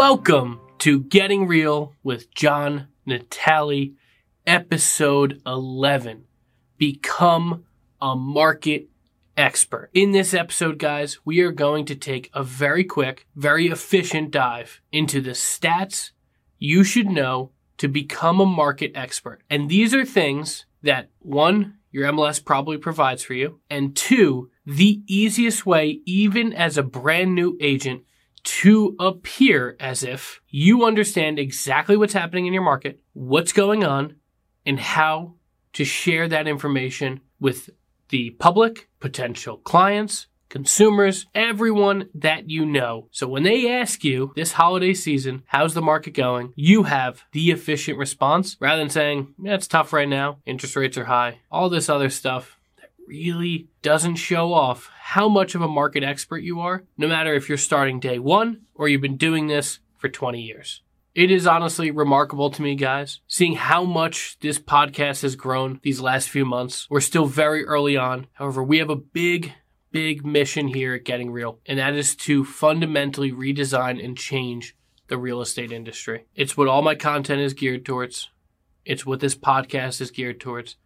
Welcome to Getting Real with John Natale, episode 11. Become a market expert. In this episode, guys, we are going to take a very quick, very efficient dive into the stats you should know to become a market expert. And these are things that one, your MLS probably provides for you, and two, the easiest way, even as a brand new agent, to appear as if you understand exactly what's happening in your market, what's going on, and how to share that information with the public, potential clients, consumers, everyone that you know. So when they ask you this holiday season, how's the market going? You have the efficient response rather than saying, yeah, it's tough right now. Interest rates are high. All this other stuff really doesn't show off how much of a market expert you are, no matter if you're starting day one or you've been doing this for 20 years. It is honestly remarkable to me, guys, seeing how much this podcast has grown these last few months. We're still very early on. However, we have a big, big mission here at Getting Real, and that is to fundamentally redesign and change the real estate industry. It's what all my content is geared towards. It's what this podcast is geared towards.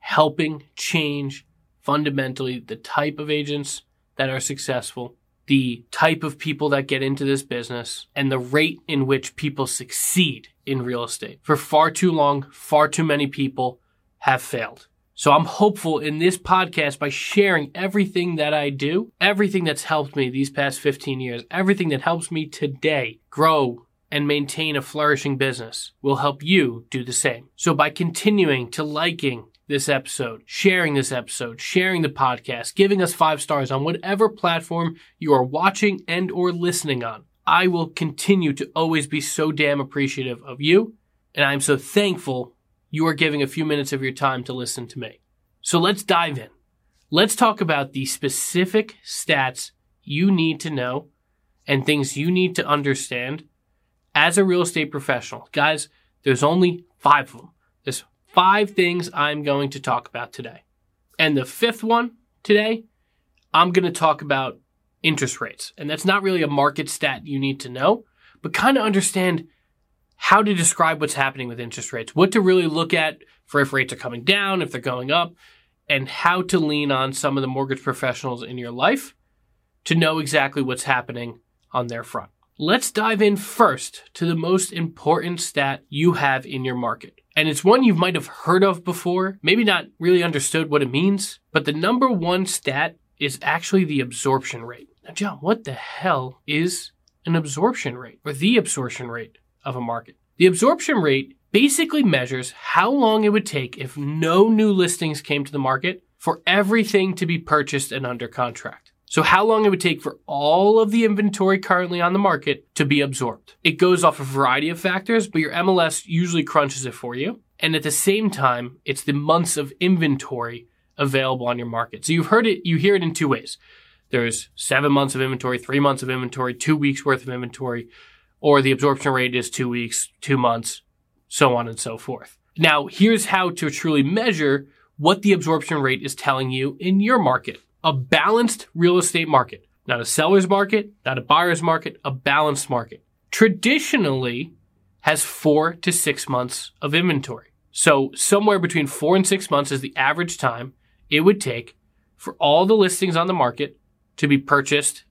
Helping change fundamentally the type of agents that are successful the type of people that get into this business and the rate in which people succeed in real estate. For far too long, far too many people have failed. So I'm hopeful in this podcast by sharing everything that I do, everything that's helped me these past 15 years, everything that helps me today grow and maintain a flourishing business will help you do the same. So by continuing to liking, this episode, sharing this episode, sharing the podcast, giving us five stars on whatever platform you are watching and or listening on. I will continue to always be so damn appreciative of you, and I'm so thankful you are giving a few minutes of your time to listen to me. So let's dive in. Let's talk about the specific stats you need to know and things you need to understand as a real estate professional. Guys, there's only five of them. There's five things I'm going to talk about today. And the fifth one today, I'm going to talk about interest rates. And that's not really a market stat you need to know, but kind of understand how to describe what's happening with interest rates, what to really look at for if rates are coming down, if they're going up, and how to lean on some of the mortgage professionals in your life to know exactly what's happening on their front. Let's dive in first to the most important stat you have in your market. And it's one you might have heard of before, maybe not really understood what it means, but the number one stat is actually the absorption rate. Now, John, what the hell is an absorption rate or the absorption rate of a market? The absorption rate basically measures how long it would take if no new listings came to the market for everything to be purchased and under contract. So how long it would take for all of the inventory currently on the market to be absorbed. It goes off a variety of factors, but your MLS usually crunches it for you. And at the same time, it's the months of inventory available on your market. So you've heard it, you hear it in two ways. There's seven months of inventory, three months of inventory, two weeks worth of inventory, or the absorption rate is two weeks, two months, so on and so forth. Now, here's how to truly measure what the absorption rate is telling you in your market a balanced real estate market, not a seller's market, not a buyer's market, a balanced market. Traditionally has four to six months of inventory. So somewhere between four and six months is the average time it would take for all the listings on the market to be purchased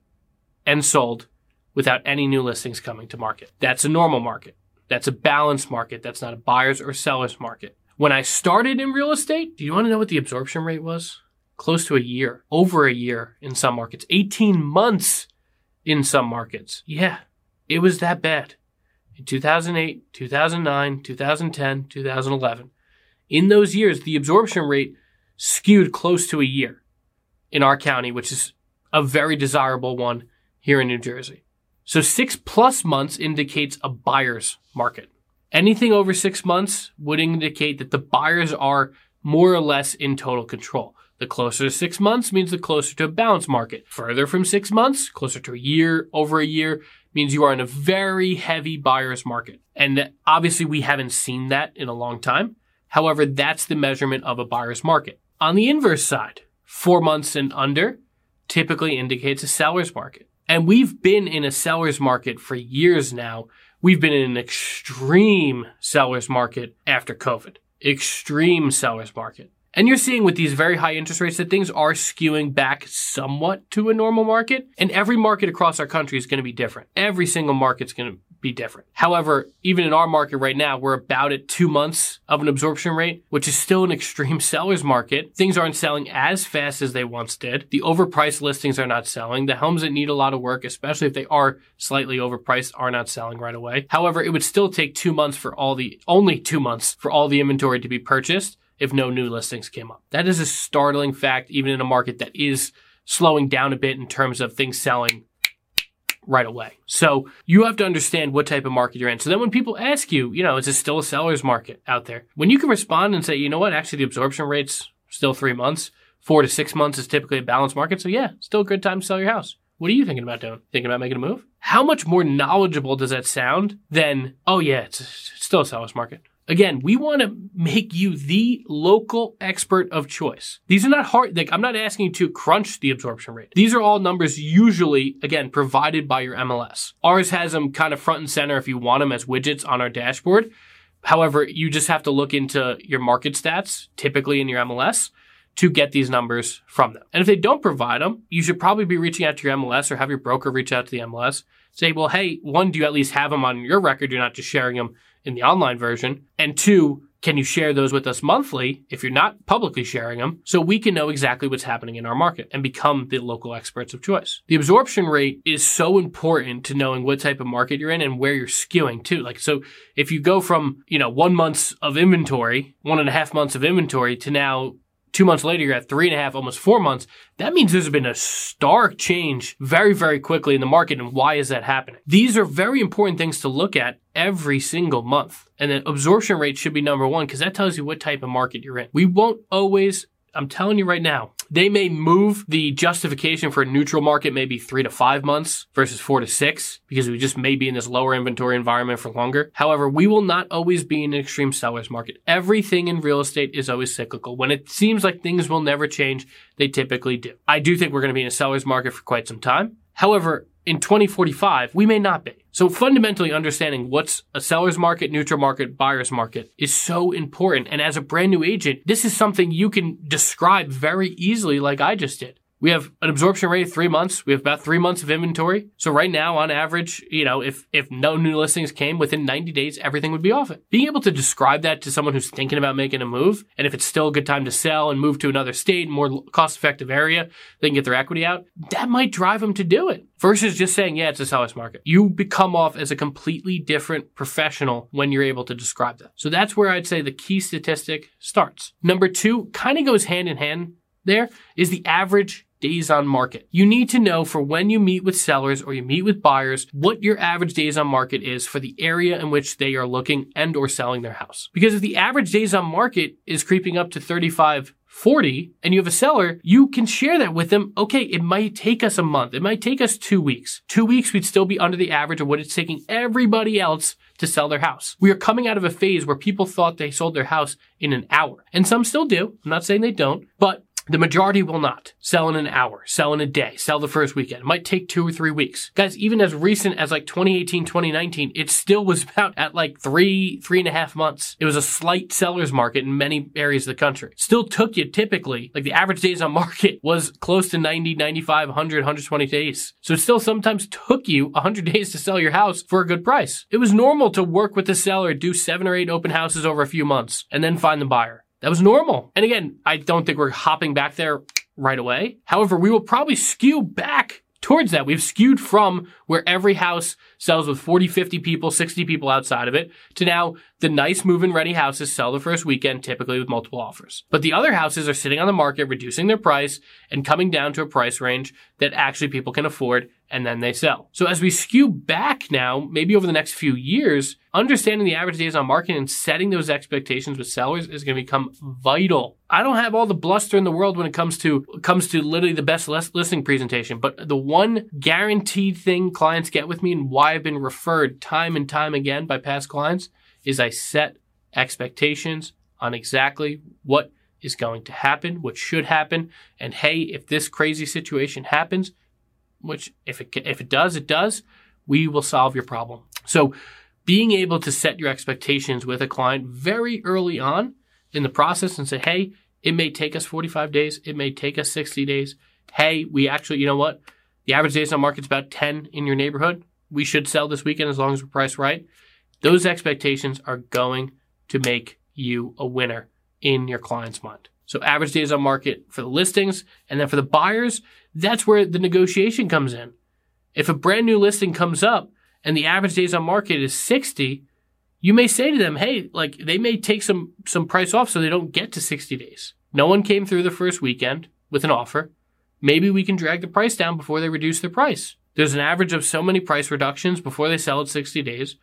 and sold without any new listings coming to market. That's a normal market. That's a balanced market. That's not a buyer's or seller's market. When I started in real estate, do you want to know what the absorption rate was? Close to a year, over a year in some markets, 18 months in some markets. Yeah, it was that bad. In 2008, 2009, 2010, 2011. In those years, the absorption rate skewed close to a year in our county, which is a very desirable one here in New Jersey. So six plus months indicates a buyer's market. Anything over six months would indicate that the buyers are more or less in total control. The closer to six months means the closer to a balanced market. Further from six months, closer to a year, over a year, means you are in a very heavy buyer's market. And obviously we haven't seen that in a long time. However, that's the measurement of a buyer's market. On the inverse side, four months and under typically indicates a seller's market. And we've been in a seller's market for years now. We've been in an extreme seller's market after COVID. Extreme seller's market. And you're seeing with these very high interest rates that things are skewing back somewhat to a normal market. And every market across our country is going to be different. Every single market's going to be different. However, even in our market right now, we're about at two months of an absorption rate, which is still an extreme seller's market. Things aren't selling as fast as they once did. The overpriced listings are not selling. The homes that need a lot of work, especially if they are slightly overpriced, are not selling right away. However, it would still take two months for all the, only two months for all the inventory to be purchased if no new listings came up. That is a startling fact, even in a market that is slowing down a bit in terms of things selling right away. So you have to understand what type of market you're in. So then when people ask you, you know, is this still a seller's market out there? When you can respond and say, you know what, actually the absorption rate's still three months, four to six months is typically a balanced market. So yeah, still a good time to sell your house. What are you thinking about doing? Thinking about making a move? How much more knowledgeable does that sound than, oh yeah, it's, still a seller's market? Again, we want to make you the local expert of choice. These are not hard, like I'm not asking you to crunch the absorption rate. These are all numbers usually, again, provided by your MLS. Ours has them kind of front and center if you want them as widgets on our dashboard. However, you just have to look into your market stats, typically in your MLS, to get these numbers from them. And if they don't provide them, you should probably be reaching out to your MLS or have your broker reach out to the MLS. Say, well, hey, one, do you at least have them on your record? You're not just sharing them in the online version. And two, can you share those with us monthly if you're not publicly sharing them so we can know exactly what's happening in our market and become the local experts of choice? The absorption rate is so important to knowing what type of market you're in and where you're skewing too. Like, so if you go from, you know, one month's of inventory, one and a half months of inventory to now Two months later, you're at three and a half, almost four months. That means there's been a stark change very, very quickly in the market. And why is that happening? These are very important things to look at every single month. And the absorption rate should be number one because that tells you what type of market you're in. We won't always I'm telling you right now, they may move the justification for a neutral market maybe three to five months versus four to six because we just may be in this lower inventory environment for longer. However, we will not always be in an extreme seller's market. Everything in real estate is always cyclical. When it seems like things will never change, they typically do. I do think we're going to be in a seller's market for quite some time. However, in 2045, we may not be. So fundamentally understanding what's a seller's market, neutral market, buyer's market is so important. And as a brand new agent, this is something you can describe very easily like I just did. We have an absorption rate of three months. We have about three months of inventory. So right now, on average, you know, if, if no new listings came within 90 days, everything would be off it. Being able to describe that to someone who's thinking about making a move, and if it's still a good time to sell and move to another state, more cost effective area, they can get their equity out, that might drive them to do it versus just saying, yeah, it's a seller's market. You become off as a completely different professional when you're able to describe that. So that's where I'd say the key statistic starts. Number two kind of goes hand in hand there is the average days on market. You need to know for when you meet with sellers or you meet with buyers what your average days on market is for the area in which they are looking and or selling their house. Because if the average days on market is creeping up to 35 40 and you have a seller, you can share that with them. Okay, it might take us a month. It might take us two weeks. Two weeks, we'd still be under the average of what it's taking everybody else to sell their house. We are coming out of a phase where people thought they sold their house in an hour. And some still do. I'm not saying they don't, but the majority will not sell in an hour, sell in a day, sell the first weekend. It might take two or three weeks. Guys, even as recent as like 2018, 2019, it still was about at like three, three and a half months. It was a slight seller's market in many areas of the country. Still took you typically, like the average days on market was close to 90, 95, 100, 120 days. So it still sometimes took you 100 days to sell your house for a good price. It was normal to work with the seller, do seven or eight open houses over a few months, and then find the buyer. That was normal. And again, I don't think we're hopping back there right away. However, we will probably skew back towards that. We've skewed from where every house sells with 40, 50 people, 60 people outside of it to now the nice move-in ready houses sell the first weekend, typically with multiple offers. But the other houses are sitting on the market, reducing their price and coming down to a price range that actually people can afford and then they sell. So as we skew back now, maybe over the next few years, understanding the average days on market and setting those expectations with sellers is going to become vital. I don't have all the bluster in the world when it comes to comes to literally the best listing presentation, but the one guaranteed thing clients get with me and why I've been referred time and time again by past clients is I set expectations on exactly what is going to happen, what should happen, and hey, if this crazy situation happens, which if it, if it does, it does, we will solve your problem. So being able to set your expectations with a client very early on in the process and say, Hey, it may take us 45 days. It may take us 60 days. Hey, we actually, you know what? The average days on market is about 10 in your neighborhood. We should sell this weekend as long as we're priced right. Those expectations are going to make you a winner in your client's mind. So average days on market for the listings. And then for the buyers, that's where the negotiation comes in. If a brand new listing comes up and the average days on market is 60, you may say to them, Hey, like they may take some, some price off so they don't get to 60 days. No one came through the first weekend with an offer. Maybe we can drag the price down before they reduce their price. There's an average of so many price reductions before they sell at 60 days.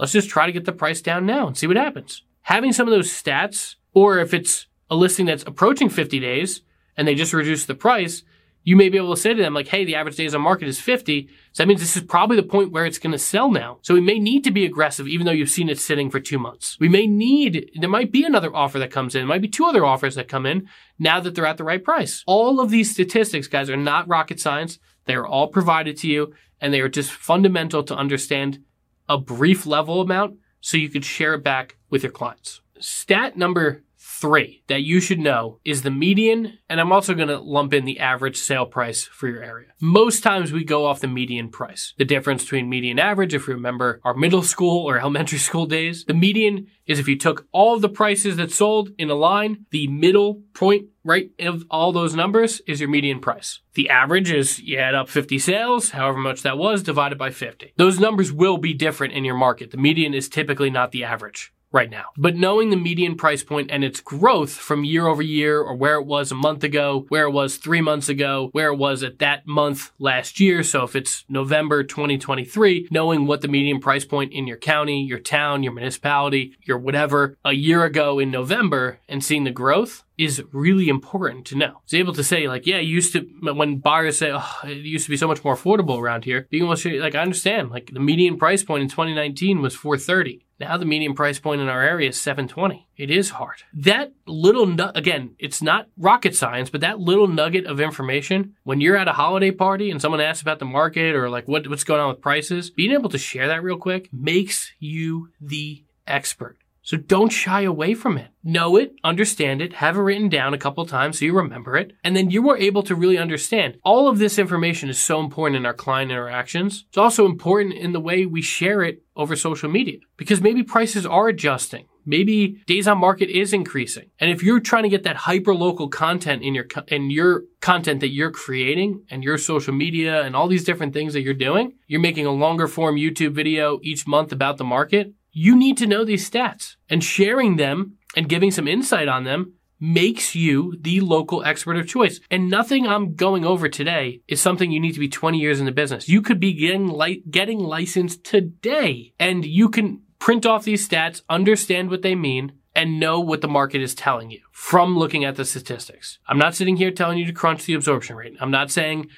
Let's just try to get the price down now and see what happens. Having some of those stats, or if it's a listing that's approaching 50 days and they just reduce the price, you may be able to say to them like, Hey, the average days on market is 50. So that means this is probably the point where it's going to sell now. So we may need to be aggressive, even though you've seen it sitting for two months. We may need, there might be another offer that comes in. There might be two other offers that come in now that they're at the right price. All of these statistics, guys, are not rocket science. They are all provided to you and they are just fundamental to understand a brief level amount so you could share it back with your clients. Stat number three that you should know is the median, and I'm also going to lump in the average sale price for your area. Most times we go off the median price. The difference between median average, if you remember our middle school or elementary school days, the median is if you took all of the prices that sold in a line, the middle point right of all those numbers is your median price. The average is you add up 50 sales, however much that was, divided by 50. Those numbers will be different in your market. The median is typically not the average right now. But knowing the median price point and its growth from year over year or where it was a month ago, where it was three months ago, where it was at that month last year. So if it's November 2023, knowing what the median price point in your county, your town, your municipality, your whatever a year ago in November and seeing the growth is really important to know. It's able to say like, yeah, used to, when buyers say, oh, it used to be so much more affordable around here, able to say, like, I understand, like the median price point in 2019 was 430. Now the median price point in our area is 720. It is hard. That little nu- again, it's not rocket science, but that little nugget of information when you're at a holiday party and someone asks about the market or like what, what's going on with prices, being able to share that real quick makes you the expert. So don't shy away from it. Know it, understand it, have it written down a couple times so you remember it, and then you are able to really understand. All of this information is so important in our client interactions. It's also important in the way we share it over social media because maybe prices are adjusting. Maybe days on market is increasing. And if you're trying to get that hyper local content in your, in your content that you're creating and your social media and all these different things that you're doing, you're making a longer form YouTube video each month about the market you need to know these stats and sharing them and giving some insight on them makes you the local expert of choice. And nothing I'm going over today is something you need to be 20 years in the business. You could be getting li- getting licensed today and you can print off these stats, understand what they mean, and know what the market is telling you from looking at the statistics. I'm not sitting here telling you to crunch the absorption rate. I'm not saying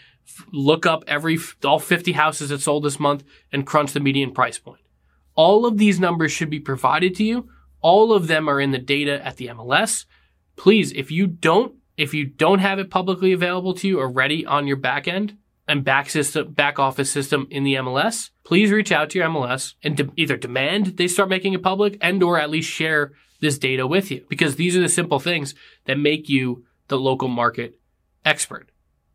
look up every all 50 houses that sold this month and crunch the median price point. All of these numbers should be provided to you. All of them are in the data at the MLS. Please, if you don't, if you don't have it publicly available to you or ready on your back end and back system, back office system in the MLS, please reach out to your MLS and de- either demand they start making it public and or at least share this data with you because these are the simple things that make you the local market expert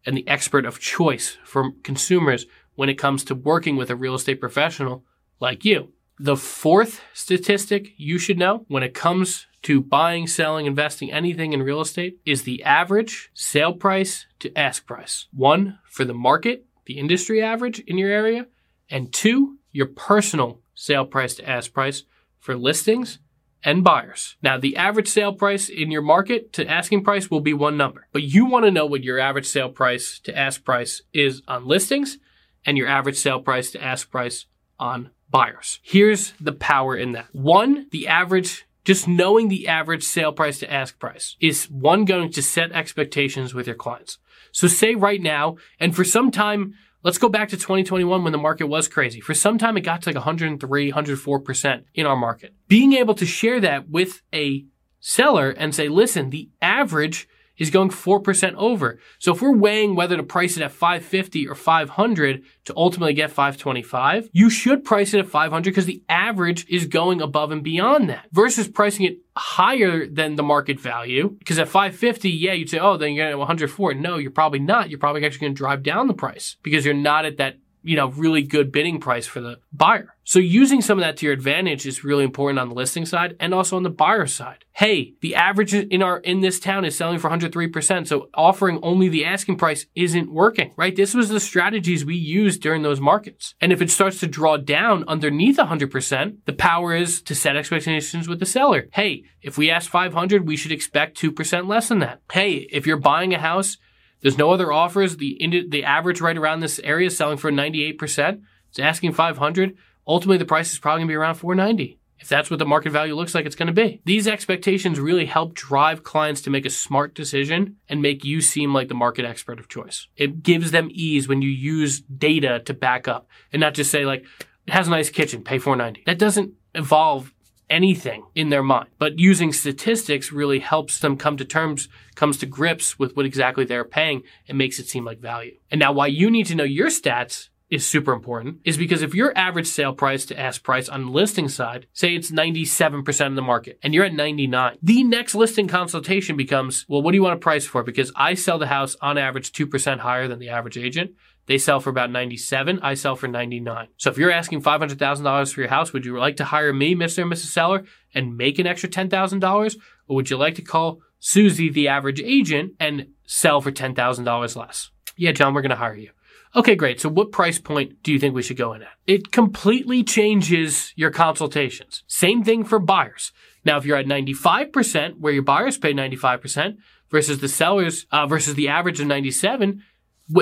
and the expert of choice for consumers when it comes to working with a real estate professional like you. The fourth statistic you should know when it comes to buying, selling, investing anything in real estate is the average sale price to ask price. One, for the market, the industry average in your area, and two, your personal sale price to ask price for listings and buyers. Now, the average sale price in your market to asking price will be one number, but you want to know what your average sale price to ask price is on listings and your average sale price to ask price on buyers. Here's the power in that. One, the average just knowing the average sale price to ask price is one going to set expectations with your clients. So say right now, and for some time, let's go back to 2021 when the market was crazy. For some time, it got to like 103, 104% in our market. Being able to share that with a seller and say, listen, the average is going 4% over. So if we're weighing whether to price it at 550 or 500 to ultimately get 525, you should price it at 500 because the average is going above and beyond that versus pricing it higher than the market value. Because at 550, yeah, you'd say, oh, then you're going getting 104. No, you're probably not. You're probably actually going to drive down the price because you're not at that you know, really good bidding price for the buyer. So using some of that to your advantage is really important on the listing side and also on the buyer side. Hey, the average in our, in this town is selling for 103%. So offering only the asking price isn't working, right? This was the strategies we used during those markets. And if it starts to draw down underneath 100%, the power is to set expectations with the seller. Hey, if we ask 500, we should expect 2% less than that. Hey, if you're buying a house there's no other offers. The the average right around this area is selling for 98%. It's asking 500. Ultimately, the price is probably going to be around 490 if that's what the market value looks like it's going to be. These expectations really help drive clients to make a smart decision and make you seem like the market expert of choice. It gives them ease when you use data to back up and not just say like, it has a nice kitchen, pay 490. That doesn't evolve anything in their mind. But using statistics really helps them come to terms, comes to grips with what exactly they're paying and makes it seem like value. And now why you need to know your stats is super important is because if your average sale price to ask price on the listing side, say it's 97% of the market and you're at 99, the next listing consultation becomes, well, what do you want to price for? Because I sell the house on average 2% higher than the average agent. They sell for about 97. I sell for 99. So if you're asking $500,000 for your house, would you like to hire me, Mr. and Mrs. Seller, and make an extra $10,000? Or would you like to call Susie, the average agent, and sell for $10,000 less? Yeah, John, we're going to hire you. Okay, great. So what price point do you think we should go in at? It completely changes your consultations. Same thing for buyers. Now, if you're at 95%, where your buyers pay 95% versus the sellers, uh, versus the average of 97,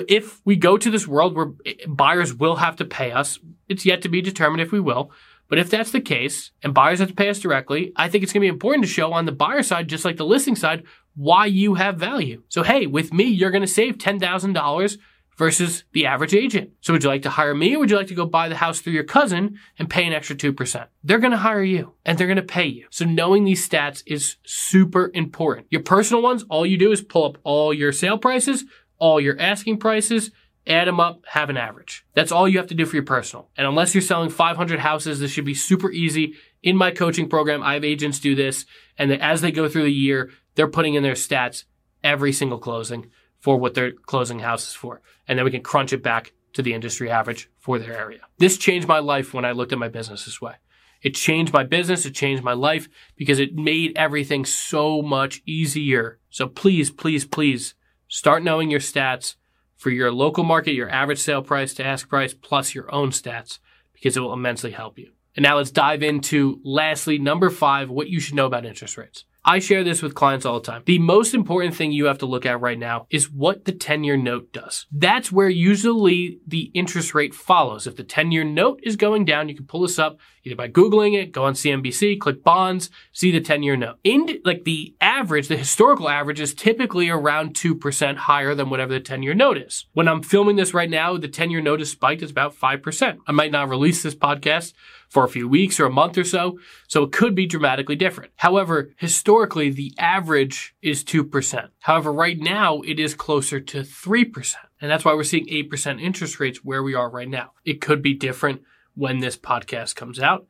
if we go to this world where buyers will have to pay us, it's yet to be determined if we will. But if that's the case and buyers have to pay us directly, I think it's going to be important to show on the buyer side, just like the listing side, why you have value. So, hey, with me, you're going to save $10,000 versus the average agent. So would you like to hire me or would you like to go buy the house through your cousin and pay an extra 2%? They're going to hire you and they're going to pay you. So knowing these stats is super important. Your personal ones, all you do is pull up all your sale prices, all your asking prices, add them up, have an average. That's all you have to do for your personal. And unless you're selling 500 houses, this should be super easy. In my coaching program, I have agents do this. And as they go through the year, they're putting in their stats every single closing for what they're closing houses for. And then we can crunch it back to the industry average for their area. This changed my life when I looked at my business this way. It changed my business. It changed my life because it made everything so much easier. So please, please, please Start knowing your stats for your local market, your average sale price to ask price, plus your own stats, because it will immensely help you. And now let's dive into lastly, number five, what you should know about interest rates. I share this with clients all the time. The most important thing you have to look at right now is what the 10 year note does. That's where usually the interest rate follows. If the 10 year note is going down, you can pull this up either by Googling it, go on CNBC, click bonds, see the 10 year note. In like the average, the historical average is typically around 2% higher than whatever the 10 year note is. When I'm filming this right now, the 10 year note is spiked. It's about 5%. I might not release this podcast for a few weeks or a month or so. So it could be dramatically different. However, historically, the average is 2%. However, right now it is closer to 3%. And that's why we're seeing 8% interest rates where we are right now. It could be different when this podcast comes out.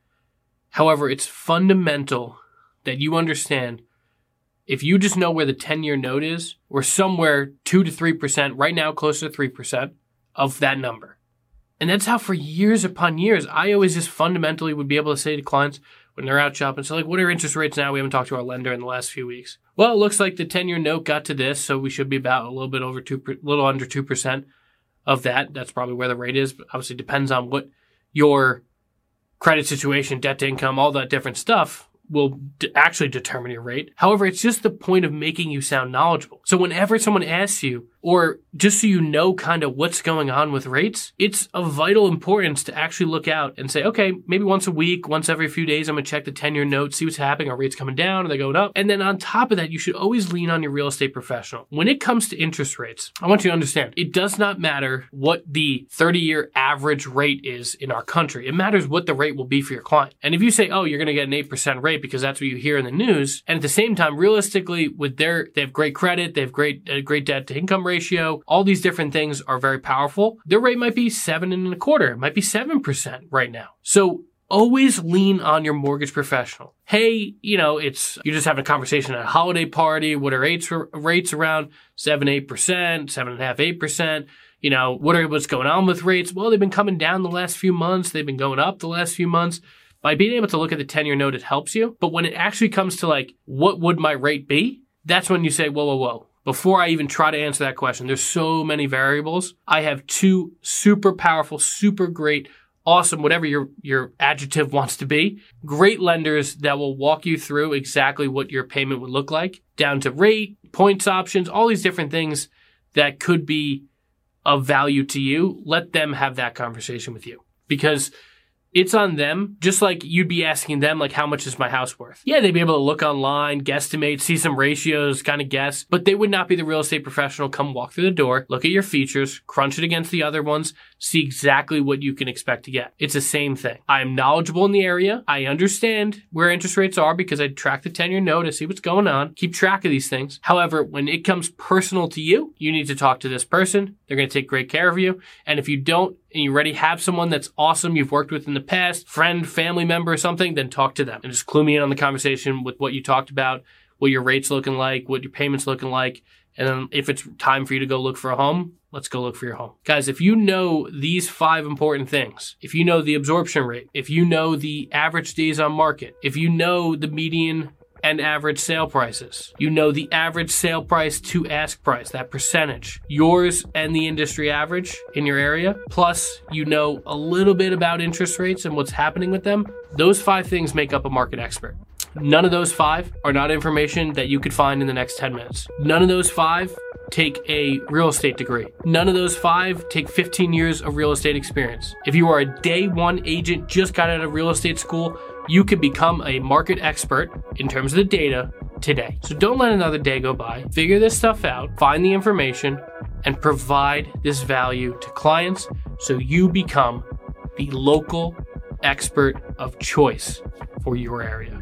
However, it's fundamental that you understand if you just know where the 10 year note is, we're somewhere 2 to 3%, right now close to 3% of that number. And that's how for years upon years, I always just fundamentally would be able to say to clients when they're out shopping, so like, what are interest rates now? We haven't talked to our lender in the last few weeks. Well, it looks like the 10 year note got to this, so we should be about a little bit over two, a little under 2% of that. That's probably where the rate is, but obviously depends on what your credit situation, debt to income, all that different stuff will d- actually determine your rate. However, it's just the point of making you sound knowledgeable. So whenever someone asks you, or just so you know kind of what's going on with rates, it's of vital importance to actually look out and say, okay, maybe once a week, once every few days, I'm to check the 10 year note, see what's happening. Are rates coming down? Are they going up? And then on top of that, you should always lean on your real estate professional. When it comes to interest rates, I want you to understand it does not matter what the 30 year average rate is in our country. It matters what the rate will be for your client. And if you say, oh, you're to get an 8% rate because that's what you hear in the news, and at the same time, realistically, with their, they have great credit, they have great, uh, great debt to income ratio, all these different things are very powerful. Their rate might be seven and a quarter, it might be 7% right now. So always lean on your mortgage professional. Hey, you know, it's, you're just having a conversation at a holiday party. What are rates, rates around? Seven, eight percent, seven and a half, eight percent. You know, what are, what's going on with rates? Well, they've been coming down the last few months. They've been going up the last few months. By being able to look at the 10 year note, it helps you. But when it actually comes to like, what would my rate be? That's when you say, whoa, whoa, whoa. Before I even try to answer that question, there's so many variables. I have two super powerful, super great awesome, whatever your, your adjective wants to be. Great lenders that will walk you through exactly what your payment would look like, down to rate, points options, all these different things that could be of value to you. Let them have that conversation with you because it's on them, just like you'd be asking them, like, how much is my house worth? Yeah, they'd be able to look online, guesstimate, see some ratios, kind of guess, but they would not be the real estate professional. Come walk through the door, look at your features, crunch it against the other ones, see exactly what you can expect to get. It's the same thing. I am knowledgeable in the area. I understand where interest rates are because I track the 10 year note. I see what's going on, keep track of these things. However, when it comes personal to you, you need to talk to this person. They're going to take great care of you. And if you don't, and you already have someone that's awesome you've worked with in the past, friend, family member, or something, then talk to them and just clue me in on the conversation with what you talked about, what your rates looking like, what your payments looking like. And then if it's time for you to go look for a home, let's go look for your home. Guys, if you know these five important things, if you know the absorption rate, if you know the average days on market, if you know the median and average sale prices. You know the average sale price to ask price, that percentage, yours and the industry average in your area. Plus, you know a little bit about interest rates and what's happening with them. Those five things make up a market expert. None of those five are not information that you could find in the next 10 minutes. None of those five take a real estate degree. None of those five take 15 years of real estate experience. If you are a day one agent, just got out of real estate school, you could become a market expert in terms of the data today. So don't let another day go by. Figure this stuff out, find the information, and provide this value to clients so you become the local expert of choice for your area.